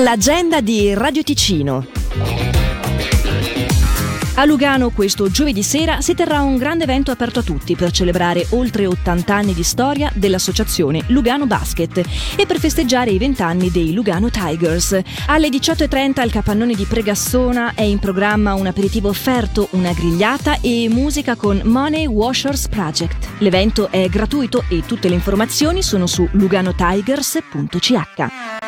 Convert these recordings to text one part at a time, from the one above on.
L'agenda di Radio Ticino. A Lugano questo giovedì sera si terrà un grande evento aperto a tutti per celebrare oltre 80 anni di storia dell'associazione Lugano Basket e per festeggiare i 20 anni dei Lugano Tigers. Alle 18.30 al capannone di Pregassona è in programma un aperitivo offerto, una grigliata e musica con Money Washers Project. L'evento è gratuito e tutte le informazioni sono su luganotigers.ch.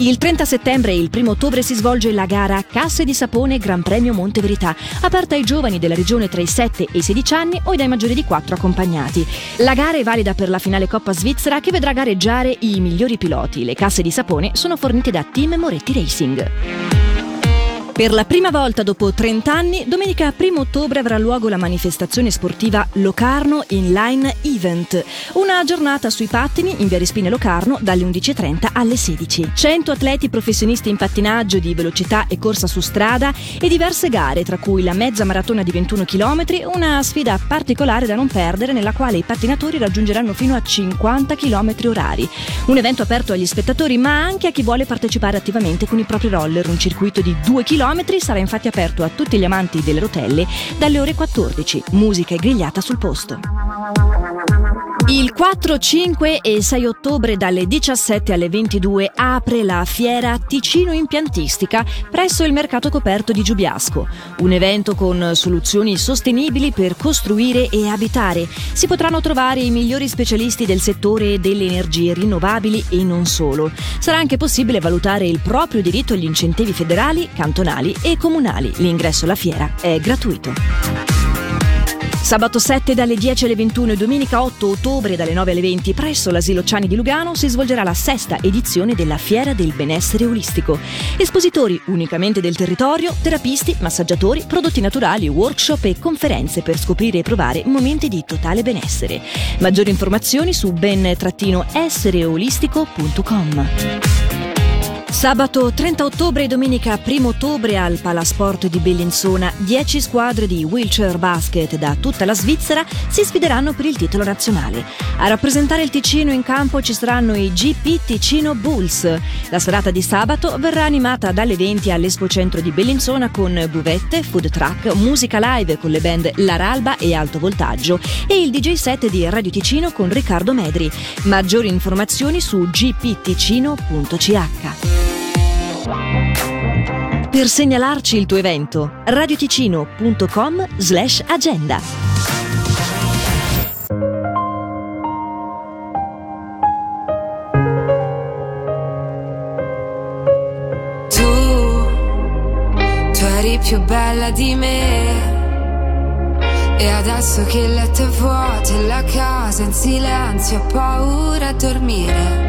Il 30 settembre e il 1 ottobre si svolge la gara Casse di Sapone Gran Premio Monte Verità, aperta ai giovani della regione tra i 7 e i 16 anni o dai maggiori di 4 accompagnati. La gara è valida per la finale Coppa Svizzera che vedrà gareggiare i migliori piloti. Le casse di sapone sono fornite da Team Moretti Racing. Per la prima volta dopo 30 anni, domenica 1 ottobre avrà luogo la manifestazione sportiva Locarno Inline Event, una giornata sui pattini in via Respine Locarno dalle 11.30 alle 16. 100 atleti professionisti in pattinaggio di velocità e corsa su strada e diverse gare, tra cui la mezza maratona di 21 km, una sfida particolare da non perdere nella quale i pattinatori raggiungeranno fino a 50 km orari. Un evento aperto agli spettatori ma anche a chi vuole partecipare attivamente con i propri roller, un circuito di 2 km sarà infatti aperto a tutti gli amanti delle rotelle dalle ore 14. Musica e grigliata sul posto. Il 4, 5 e 6 ottobre dalle 17 alle 22 apre la fiera Ticino Impiantistica presso il mercato coperto di Giubiasco. Un evento con soluzioni sostenibili per costruire e abitare. Si potranno trovare i migliori specialisti del settore delle energie rinnovabili e non solo. Sarà anche possibile valutare il proprio diritto agli incentivi federali, cantonali e comunali. L'ingresso alla fiera è gratuito. Sabato 7 dalle 10 alle 21 e domenica 8 ottobre dalle 9 alle 20 presso l'Asilo Ciani di Lugano si svolgerà la sesta edizione della Fiera del Benessere Olistico. Espositori unicamente del territorio, terapisti, massaggiatori, prodotti naturali, workshop e conferenze per scoprire e provare momenti di totale benessere. Maggiori informazioni su ben-essereolistico.com. Sabato 30 ottobre e domenica 1 ottobre al Palasport di Bellinzona 10 squadre di wheelchair basket da tutta la Svizzera si sfideranno per il titolo nazionale. A rappresentare il Ticino in campo ci saranno i GP Ticino Bulls. La serata di sabato verrà animata dalle 20 all'Expo Centro di Bellinzona con buvette, food truck, musica live con le band Laralba e Alto Voltaggio e il DJ set di Radio Ticino con Riccardo Medri. Maggiori informazioni su gpticino.ch. Per segnalarci il tuo evento, radioticino.com slash agenda. Tu, tu eri più bella di me. E adesso che il letto è vuoto e la casa in silenzio ho paura a dormire.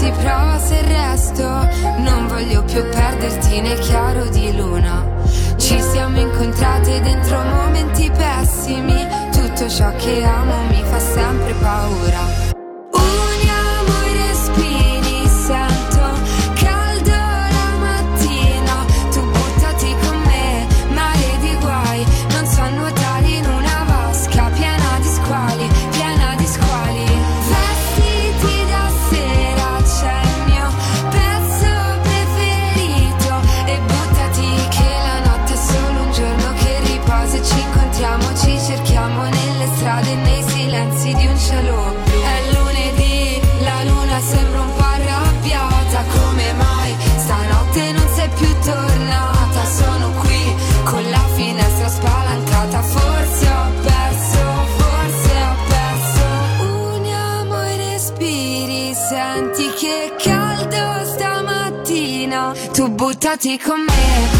passi però se resto non voglio più perderti nel chiaro di luna. Ci siamo incontrate dentro momenti pessimi. Tutto ciò che amo mi fa sempre paura. Buttati con me,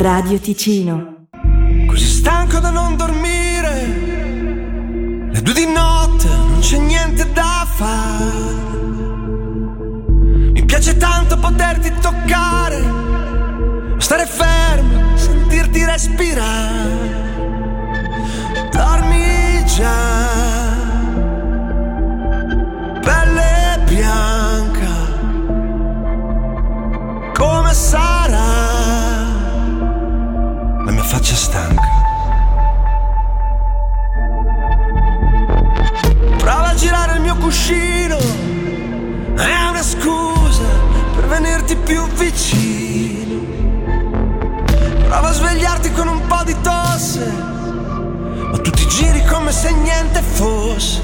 Radio Ticino. Così stanco da non dormire. Le due di notte, non c'è niente da fare. Mi piace tanto poterti toccare. Stare fermo se niente fosse.